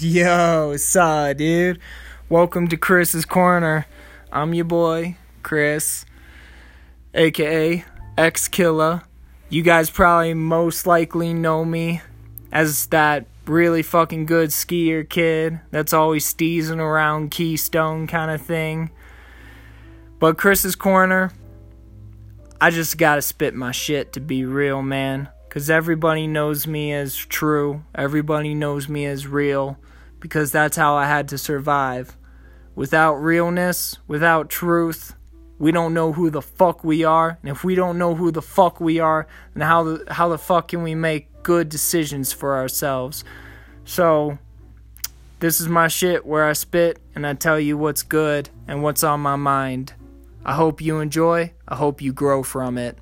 Yo, saw dude. Welcome to Chris's Corner. I'm your boy, Chris, aka X Killer. You guys probably most likely know me as that really fucking good skier kid that's always steezing around Keystone kind of thing. But Chris's Corner, I just gotta spit my shit to be real, man. Because everybody knows me as true, everybody knows me as real, because that's how I had to survive. Without realness, without truth, we don't know who the fuck we are. And if we don't know who the fuck we are, then how the, how the fuck can we make good decisions for ourselves? So, this is my shit where I spit and I tell you what's good and what's on my mind. I hope you enjoy. I hope you grow from it.